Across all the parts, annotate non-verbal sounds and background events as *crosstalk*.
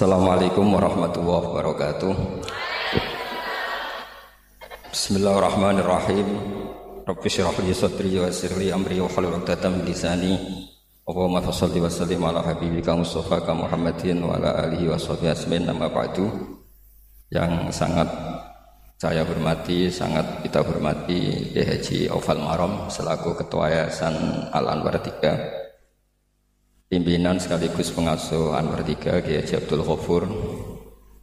Assalamualaikum warahmatullahi wabarakatuh. Bismillahirrahmanirrahim. Rabbi syrah li sadri wa yassir li amri wa hlul 'uqdatam min lisani. Allahumma shalli wa sallim ala habibika Mustafa ka Muhammadin wa ala alihi wa sahbihi asmin nama ba'du. Yang sangat saya hormati, sangat kita hormati Kiai Aufal Marom selaku Ketua Yayasan Al Anwar 3 pimpinan sekaligus pengasuh Anwar 3 Kiai Abdul Ghafur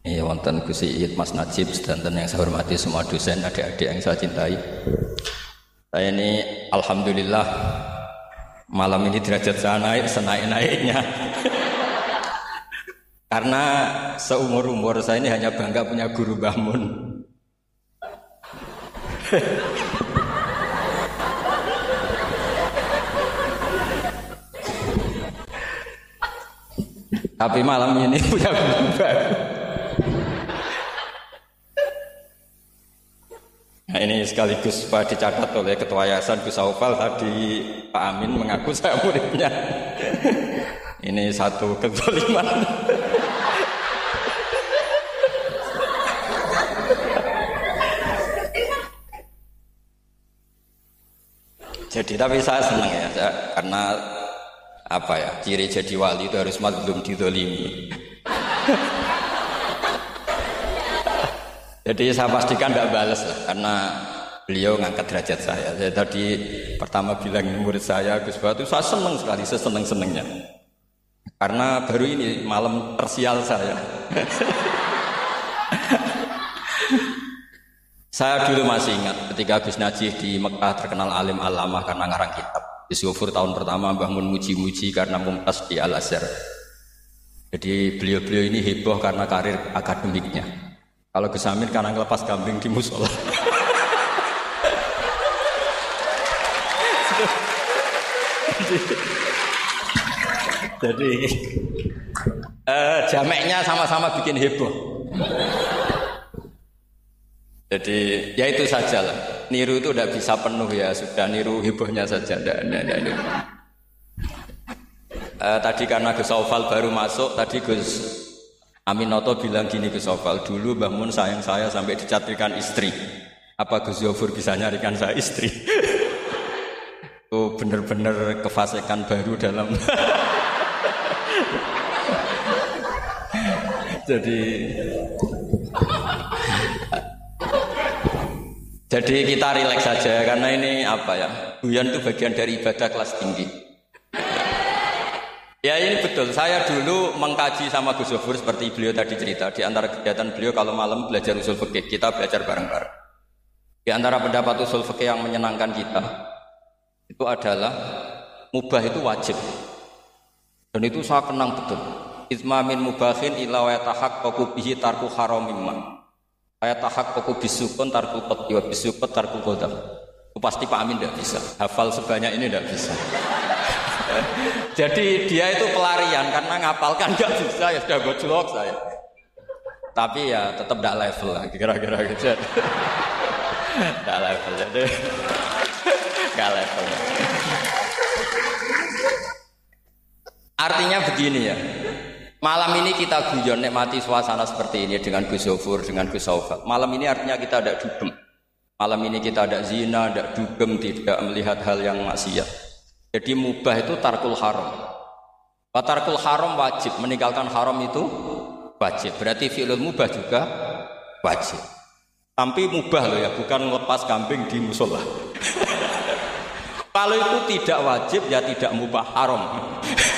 Ya wonten Gus Iid Mas Najib dan yang saya hormati semua dosen adik-adik yang saya cintai. Saya ini alhamdulillah malam ini derajat saya naik senaik-naiknya. *laughs* Karena seumur-umur saya ini hanya bangga punya guru Bahmun. *laughs* Tapi malam ini *laughs* punya baru. Nah ini sekaligus Pak dicatat oleh Ketua Yayasan Gus Aufal tadi Pak Amin mengaku saya muridnya. *laughs* ini satu kezaliman. *laughs* Jadi tapi saya senang ya, karena apa ya? Ciri jadi wali itu harus belum didolimi. *laughs* Jadi saya pastikan tidak balas lah karena beliau ngangkat derajat saya. Saya tadi pertama bilang murid saya Gus Batu saya senang sekali saya senang senangnya karena baru ini malam tersial saya. *laughs* Saya dulu masih ingat ketika Gus Najih di Mekah terkenal alim alamah karena ngarang kitab Yusufur tahun pertama bangun muji-muji karena mumtaz di Al Azhar. Jadi beliau-beliau ini heboh karena karir akademiknya. Kalau Gus Amin karena ngelepas kambing di musola. *laughs* Jadi uh, jameknya sama-sama bikin heboh. Jadi ya itu saja lah. Niru itu tidak bisa penuh ya sudah niru hebohnya saja. Tidak, tidak, Uh, tadi karena Gus Aufal baru masuk, tadi Gus Aminoto bilang gini Gus Aufal, dulu Mbah Mun sayang saya sampai dicatrikan istri. Apa Gus Yofur bisa nyarikan saya istri? *laughs* oh benar-benar kefasikan baru dalam *laughs* Jadi Jadi kita rileks saja karena ini apa ya? Buyan itu bagian dari ibadah kelas tinggi. Ya ini betul. Saya dulu mengkaji sama Gus Zofur seperti beliau tadi cerita. Di antara kegiatan beliau kalau malam belajar usul fikih, kita belajar bareng-bareng. Di antara pendapat usul fikih yang menyenangkan kita itu adalah mubah itu wajib. Dan itu saya kenang betul. Itmamin mubahin ila wa yatahaqqaqu tarku haramimman. Saya tahak pokok bisukun tarkul kot bisukun tarkul kodam. Pasti Pak Amin tidak bisa. Hafal sebanyak ini tidak bisa. *laughs* Jadi dia itu pelarian karena ngapalkan nggak bisa ya sudah gojlok saya. Tapi ya tetap tidak level lah kira-kira gitu. *laughs* Tidak level jadi *laughs* nggak level. Artinya begini ya, Malam ini kita guyon nikmati suasana seperti ini dengan Gus dengan Gus. Malam ini artinya kita ada dugem. Malam ini kita ada zina, ada dugem, tidak melihat hal yang maksiat. Jadi mubah itu tarkul haram. Tarkul haram wajib, meninggalkan haram itu wajib. Berarti fi'lul mubah juga wajib. Tapi mubah loh ya, bukan lepas kambing di musola. *laughs* Kalau itu tidak wajib ya tidak mubah haram. *laughs*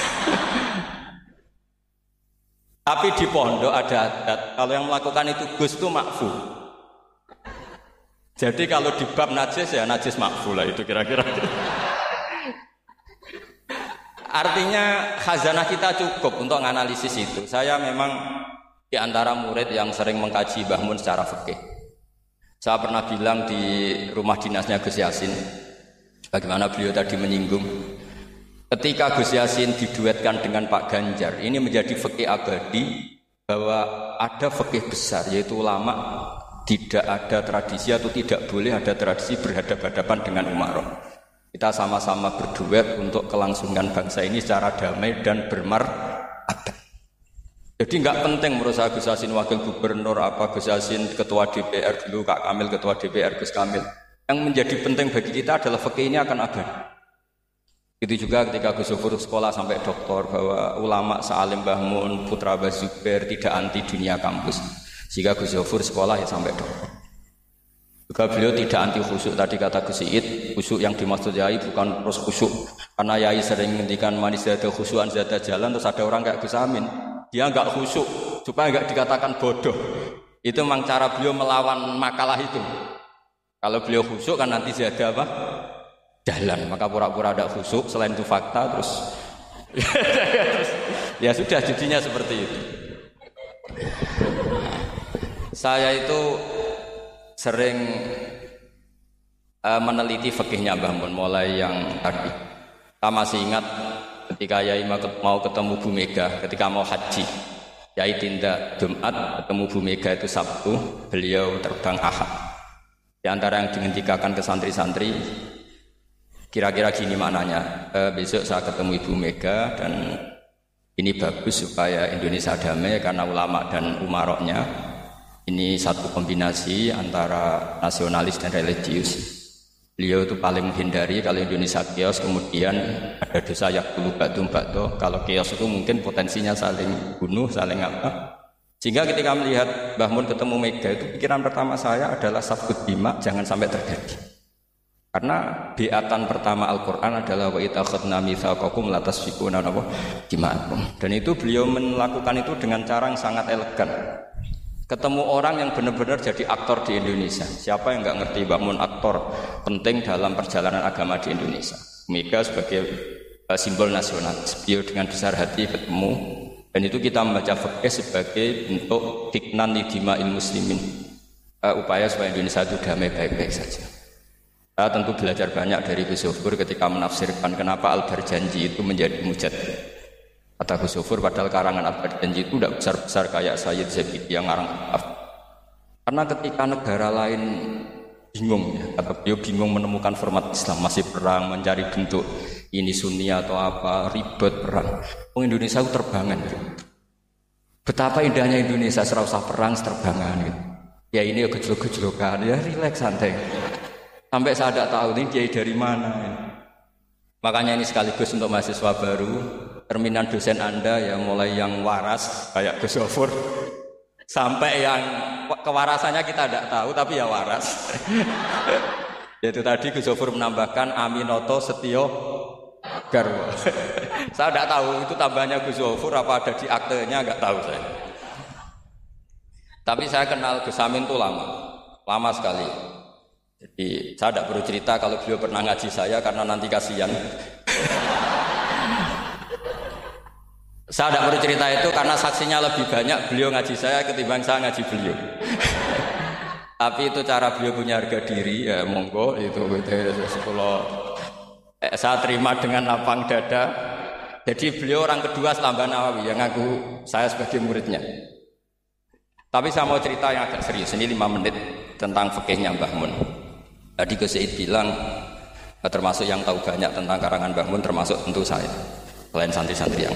Tapi di pondok ada adat, kalau yang melakukan itu gus itu makfu. Jadi kalau di bab najis ya najis makfu lah itu kira-kira. Artinya khazanah kita cukup untuk menganalisis itu. Saya memang di antara murid yang sering mengkaji Bahmun secara fikih. Saya pernah bilang di rumah dinasnya Gus Yasin, bagaimana beliau tadi menyinggung Ketika Gus Yasin diduetkan dengan Pak Ganjar, ini menjadi fakih abadi bahwa ada fakih besar yaitu ulama tidak ada tradisi atau tidak boleh ada tradisi berhadapan-hadapan dengan Umar. Kita sama-sama berduet untuk kelangsungan bangsa ini secara damai dan bermartabat. Jadi nggak penting menurut saya Gus Yasin wakil gubernur apa Gus Yasin ketua DPR dulu Kak Kamil ketua DPR Gus Kamil. Yang menjadi penting bagi kita adalah fakih ini akan ada. Itu juga ketika Gus Zufur sekolah sampai doktor bahwa ulama Salim Bahmun, Putra Bazuber tidak anti dunia kampus. Sehingga Gus Zufur sekolah ya sampai doktor. Juga beliau tidak anti khusyuk tadi kata Gus Iid, khusyuk yang dimaksud Yai bukan terus khusyuk. Karena Yai sering menghentikan manis ada khusyuan zada jalan terus ada orang kayak Gus Amin dia nggak khusyuk supaya nggak dikatakan bodoh. Itu memang cara beliau melawan makalah itu. Kalau beliau khusyuk kan nanti ada apa? Jalan. Maka pura-pura ada khusyuk. Selain itu fakta *laughs* terus, ya sudah jadinya seperti itu. Saya itu sering uh, meneliti fikihnya Mbah Mun mulai yang tadi. Saya masih ingat ketika Yai mau ketemu Bu Mega ketika mau haji Yai tindak Jumat ketemu Bu Mega itu Sabtu beliau terbang Ahad di antara yang dihentikan ke santri-santri kira-kira gini maknanya e, besok saya ketemu Ibu Mega dan ini bagus supaya Indonesia damai karena ulama dan umaroknya ini satu kombinasi antara nasionalis dan religius Beliau itu paling menghindari kalau Indonesia kios kemudian ada dosa yang dulu batu batu. Kalau kios itu mungkin potensinya saling bunuh, saling apa. Sehingga ketika melihat Mbah Mun ketemu Mega itu pikiran pertama saya adalah sabut bima jangan sampai terjadi. Karena biatan pertama Al-Quran adalah wa itakhadna mitsaqakum latas fikuna apa Dan itu beliau melakukan itu dengan cara yang sangat elegan ketemu orang yang benar-benar jadi aktor di Indonesia. Siapa yang nggak ngerti bangun aktor penting dalam perjalanan agama di Indonesia? Mega sebagai uh, simbol nasional. Beliau dengan besar hati ketemu dan itu kita membaca fikih sebagai bentuk hiknan lidima muslimin. Uh, upaya supaya Indonesia itu damai baik-baik saja. Saya tentu belajar banyak dari Gus ketika menafsirkan kenapa Al-Barjanji itu menjadi mujad. Kata Gus Sufur, padahal karangan Abad Janji itu tidak besar-besar kayak Sayyid Zabid yang ngarang Karena ketika negara lain bingung ya, kata beliau bingung menemukan format Islam, masih perang, mencari bentuk ini Sunni atau apa, ribet perang. Oh Indonesia itu terbangan gitu. Betapa indahnya Indonesia serasa perang terbangan gitu. Ya ini ya gejolak-gejolokan, ya rileks santai. Sampai saya tidak tahu ini kiai dari mana. Ya. Makanya ini sekaligus untuk mahasiswa baru terminan dosen Anda ya mulai yang waras kayak Gus Ofur sampai yang kewarasannya kita tidak tahu tapi ya waras. *laughs* Yaitu tadi Gus Ofur menambahkan Aminoto Setio Garwo. *laughs* saya tidak tahu itu tambahnya Gus Ofur apa ada di aktenya nggak tahu saya. Tapi saya kenal Gus Amin itu lama, lama sekali. Jadi saya tidak perlu cerita kalau beliau pernah ngaji saya karena nanti kasihan. *laughs* Saya tidak perlu cerita itu karena saksinya lebih banyak beliau ngaji saya ketimbang saya ngaji beliau. *laughs* Tapi itu cara beliau punya harga diri ya monggo itu gitu kalau eh, saya terima dengan lapang dada. Jadi beliau orang kedua setelah Nawawi yang ngaku saya sebagai muridnya. Tapi saya mau cerita yang agak serius ini lima menit tentang fikihnya Mbah Mun. Tadi Gus Said bilang termasuk yang tahu banyak tentang karangan Mbah Mun termasuk tentu saya selain santri-santri yang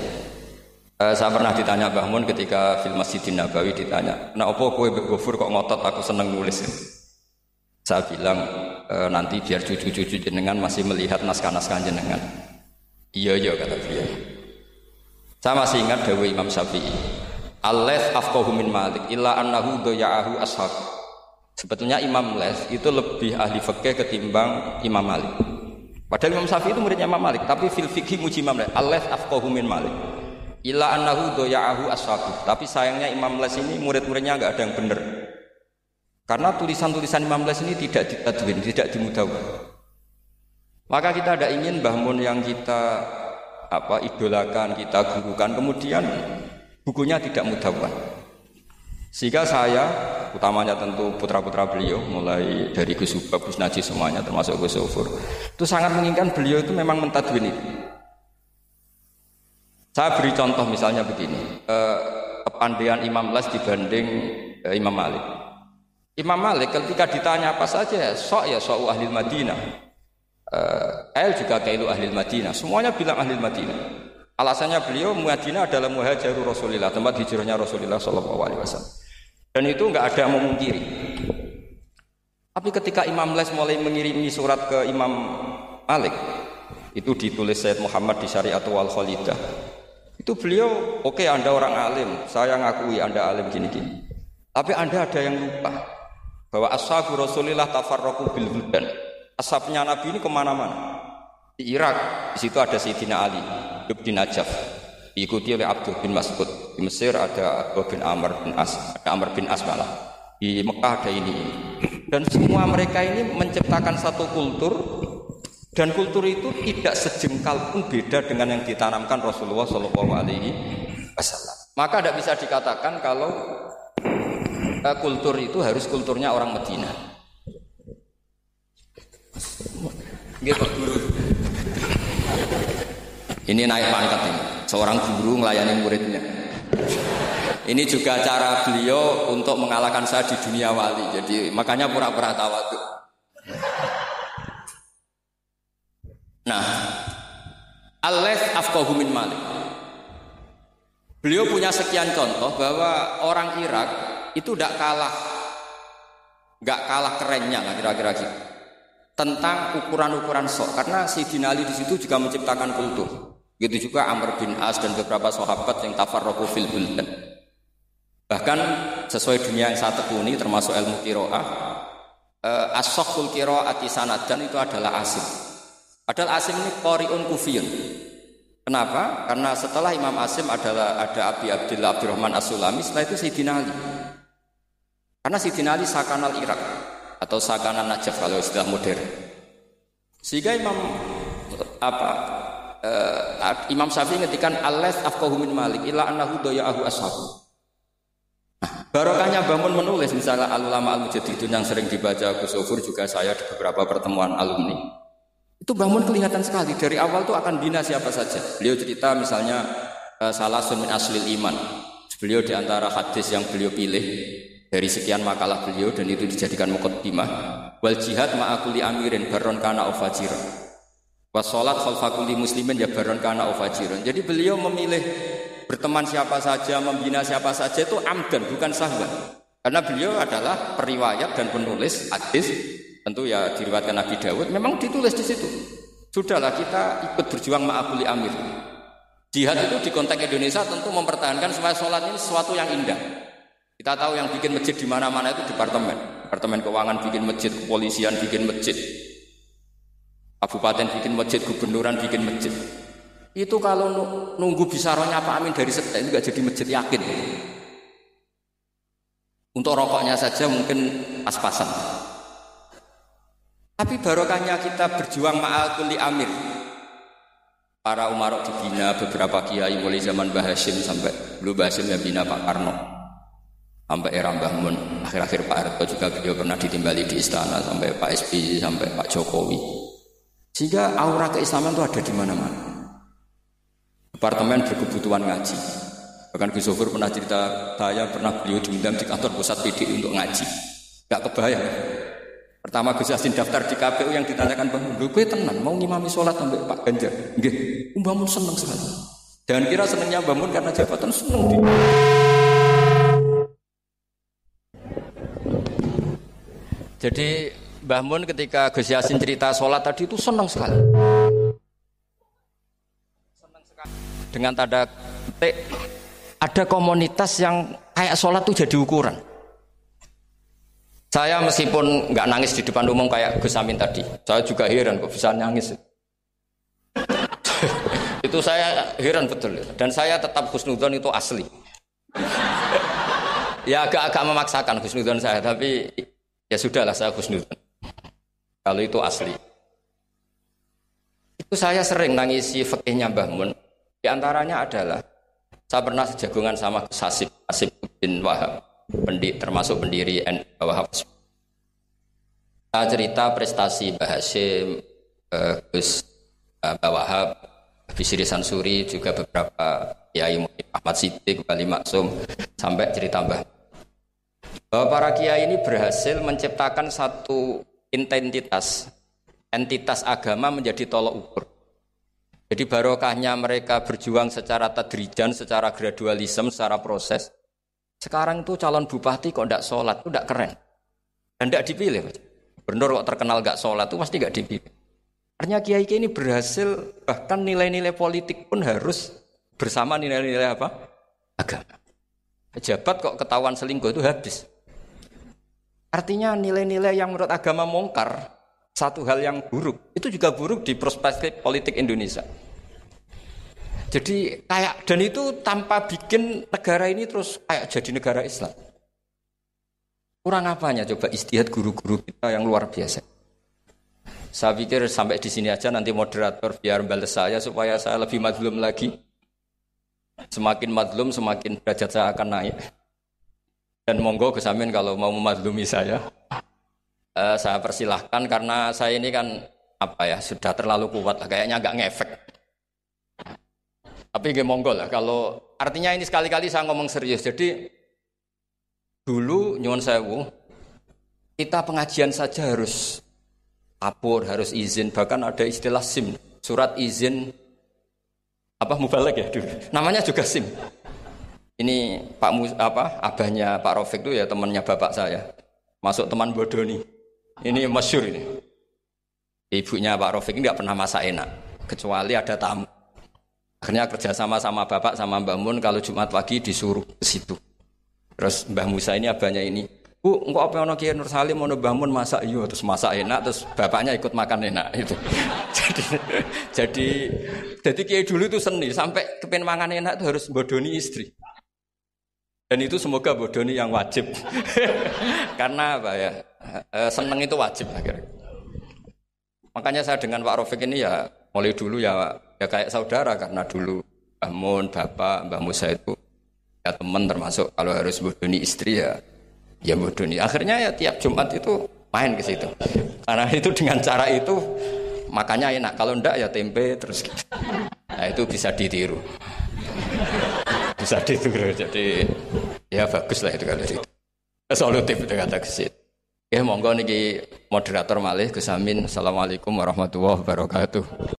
Uh, saya pernah ditanya Mbah Mun ketika film Masjidin Nabawi ditanya, "Nah, apa kowe Gofur kok ngotot aku seneng nulis?" Saya bilang, e, "Nanti biar cucu-cucu jenengan masih melihat naskah-naskah jenengan." Iya, iya kata dia. Saya masih ingat Dewi Imam Syafi'i. Alef afqahu min Malik illa annahu doya'ahu ashab. Sebetulnya Imam Les itu lebih ahli fikih ketimbang Imam Malik. Padahal Imam Syafi'i itu muridnya Imam Malik, tapi fil fikih muji Imam Les. Alef afqahu min Malik. Ila annahu doya'ahu ashabu. Tapi sayangnya Imam Les ini murid-muridnya nggak ada yang benar. Karena tulisan-tulisan Imam Les ini tidak ditadwin, tidak dimudahkan. Maka kita tidak ingin bahmun yang kita apa idolakan, kita gurukan, kemudian bukunya tidak mudahkan. Sehingga saya, utamanya tentu putra-putra beliau, mulai dari Gus Ubab, Gus Najis semuanya, termasuk Gus Sofur, itu sangat menginginkan beliau itu memang mentadwin itu. Saya beri contoh misalnya begini, eh, Imam Les dibanding eh, Imam Malik. Imam Malik ketika ditanya apa saja, sok ya sok ahli Madinah. Eh, El juga kailu ahli Madinah. Semuanya bilang ahli Madinah. Alasannya beliau Madinah adalah muhajiru Rasulullah, tempat hijrahnya Rasulullah Shallallahu Alaihi Wasallam. Dan itu nggak ada yang memungkiri. Tapi ketika Imam Les mulai mengirimi surat ke Imam Malik, itu ditulis Sayyid Muhammad di Syariatul Wal Khalidah. Itu beliau, oke okay, Anda orang alim, saya ngakui Anda alim gini-gini. Tapi Anda ada yang lupa bahwa ashabu Rasulillah tafarraqu bil buldan. Ashabnya Nabi ini ke mana-mana. Di Irak, di situ ada Sayyidina Ali, di Najaf. Diikuti oleh Abdul bin Mas'ud. Di Mesir ada Abu bin Amr bin As, ada Amr bin As malah. Di Mekah ada ini. Dan semua mereka ini menciptakan satu kultur dan kultur itu tidak sejengkal pun beda dengan yang ditanamkan Rasulullah Shallallahu Alaihi Wasallam. Maka tidak bisa dikatakan kalau uh, kultur itu harus kulturnya orang Medina. Ini naik pangkat ini. Seorang guru melayani muridnya. Ini juga cara beliau untuk mengalahkan saya di dunia wali. Jadi makanya pura-pura tawadu. Nah, Alef afqahu min Malik. Beliau punya sekian contoh bahwa orang Irak itu tidak kalah, nggak kalah kerennya lah kira-kira gitu. Tentang ukuran-ukuran sok, karena si Dinali di situ juga menciptakan kultur. Begitu juga Amr bin As dan beberapa sahabat yang tafarroku fil buldan. Bahkan sesuai dunia yang saya tekuni termasuk ilmu kiroah, eh, as-sokhul kiroati dan itu adalah asim. Padahal asim ini koriun kufiyun. Kenapa? Karena setelah Imam Asim adalah ada Abi Abdullah Abdurrahman As-Sulami, setelah itu Sayyidina Ali. Karena Sayyidina Ali sakanal Irak atau sakanal Najaf kalau istilah modern. Sehingga Imam apa uh, Imam Syafi'i ngetikan alas afqahu min Malik illa annahu daya'ahu ashabu. Nah, barokahnya bangun menulis misalnya al-ulama al-mujaddidun yang sering dibaca Gus juga saya di beberapa pertemuan alumni. Itu bangun kelihatan sekali dari awal tuh akan bina siapa saja. Beliau cerita misalnya uh, salah min aslil iman. Beliau di antara hadis yang beliau pilih dari sekian makalah beliau dan itu dijadikan mukaddimah wal jihad ma'akuli amirin baron kana ufajirah Wasolat khalfakuli muslimin ya baron kana ufajirun. Jadi beliau memilih berteman siapa saja, membina siapa saja itu amdan bukan sahwa. Karena beliau adalah periwayat dan penulis hadis, tentu ya diriwayatkan Nabi Dawud, memang ditulis di situ. Sudahlah kita ikut berjuang ma'akuli amir. Jihad itu di konteks Indonesia tentu mempertahankan supaya sholat ini sesuatu yang indah. Kita tahu yang bikin masjid di mana-mana itu departemen. Departemen keuangan bikin masjid, kepolisian bikin masjid, Kabupaten bikin masjid, gubernuran bikin masjid. Itu kalau nunggu bisa rohnya Pak Amin dari setel itu gak jadi masjid yakin. Untuk rokoknya saja mungkin pas-pasan. Tapi barokahnya kita berjuang ma'al kuli amir. Para umarok dibina beberapa kiai mulai zaman Mbah Hashim sampai belum Mbah Hashim yang bina Pak Karno. Sampai era Mbah Mun, akhir-akhir Pak Harto juga beliau pernah ditimbali di istana sampai Pak SBY sampai Pak Jokowi. Sehingga aura keislaman itu ada di mana-mana. Departemen berkebutuhan ngaji. Bahkan Gus pernah cerita, saya pernah beliau diundang di kantor pusat PD untuk ngaji. Gak kebayang. Pertama Gus Yasin daftar di KPU yang ditanyakan Bang Lu gue tenang, mau ngimami sholat sampai Pak Ganjar. Nggih, Mbah Mun seneng sekali. Jangan kira senengnya Mbah Mun karena jabatan seneng di. Jadi Mbah Mun ketika Gus Yasin cerita sholat tadi itu senang sekali. Senang sekali. Dengan tanda petik ada komunitas yang kayak sholat itu jadi ukuran. Saya meskipun nggak nangis di depan umum kayak Gus Amin tadi, saya juga heran kok bisa nangis. *laughs* itu saya heran betul. Dan saya tetap Husnudon itu asli. *laughs* ya agak-agak memaksakan Husnudon saya, tapi ya sudahlah saya Husnudon. Kalau itu asli. Itu saya sering nangisi fakihnya Mbah Mun. Di antaranya adalah saya pernah sejagungan sama Gus Hasib, bin Wahab, pendik, termasuk pendiri N Wahab. Saya cerita prestasi Mbah Hasim, eh, Gus eh, Mbah Wahab, Bisri Sansuri, juga beberapa Kiai Ahmad Siddiq, Bali Maksum, sampai cerita Mbah. Bahwa para kiai ini berhasil menciptakan satu intensitas entitas agama menjadi tolok ukur. Jadi barokahnya mereka berjuang secara tadrijan, secara gradualisme, secara proses. Sekarang tuh calon bupati kok tidak sholat, itu tidak keren. Dan tidak dipilih. Benar kok terkenal gak sholat itu pasti gak dipilih. Artinya kiai ini berhasil bahkan nilai-nilai politik pun harus bersama nilai-nilai apa? Agama. Pejabat kok ketahuan selingkuh itu habis. Artinya nilai-nilai yang menurut agama mongkar satu hal yang buruk. Itu juga buruk di perspektif politik Indonesia. Jadi kayak dan itu tanpa bikin negara ini terus kayak jadi negara Islam. Kurang apanya coba istihad guru-guru kita yang luar biasa. Saya pikir sampai di sini aja nanti moderator biar balas saya supaya saya lebih madlum lagi. Semakin madlum semakin derajat saya akan naik. Dan monggo kesamin kalau mau memadlumi saya uh, saya persilahkan karena saya ini kan apa ya sudah terlalu kuat lah kayaknya nggak ngefek. Tapi gak monggo lah kalau artinya ini sekali-kali saya ngomong serius. Jadi dulu nyuwun sewu kita pengajian saja harus apur, harus izin, bahkan ada istilah SIM, surat izin apa mubalek ya dulu. Namanya juga SIM. Ini Pak Mus, apa abahnya Pak Rofik itu ya temannya bapak saya. Masuk teman bodoh nih. Ini masyur ini. Ibunya Pak Rofik ini nggak pernah masak enak, kecuali ada tamu. Akhirnya kerjasama sama bapak sama Mbak Mun kalau Jumat pagi disuruh ke situ. Terus Mbah Musa ini abahnya ini, Bu, engkau apa yang Kiai Nur Salim mau Mbah Mun masak iyo terus masak enak terus bapaknya ikut makan enak itu. *laughs* jadi jadi jadi Kiai dulu itu seni sampai kepen mangan enak itu harus bodoni istri. Dan itu semoga bodoni yang wajib. *laughs* Karena apa ya? Eh, seneng itu wajib akhirnya. Makanya saya dengan Pak Rofik ini ya mulai dulu ya ya kayak saudara karena dulu Mbah Mun, Bapak, Mbah Musa itu ya teman termasuk kalau harus bodoni istri ya ya bodoni. Akhirnya ya tiap Jumat itu main ke situ. Karena itu dengan cara itu makanya enak. Kalau ndak ya tempe terus gitu. Nah itu bisa ditiru bisa ditiru jadi ya bagus lah itu kalau itu solutif itu kata kesit ya monggo niki moderator malih Gus Amin. Assalamualaikum warahmatullahi wabarakatuh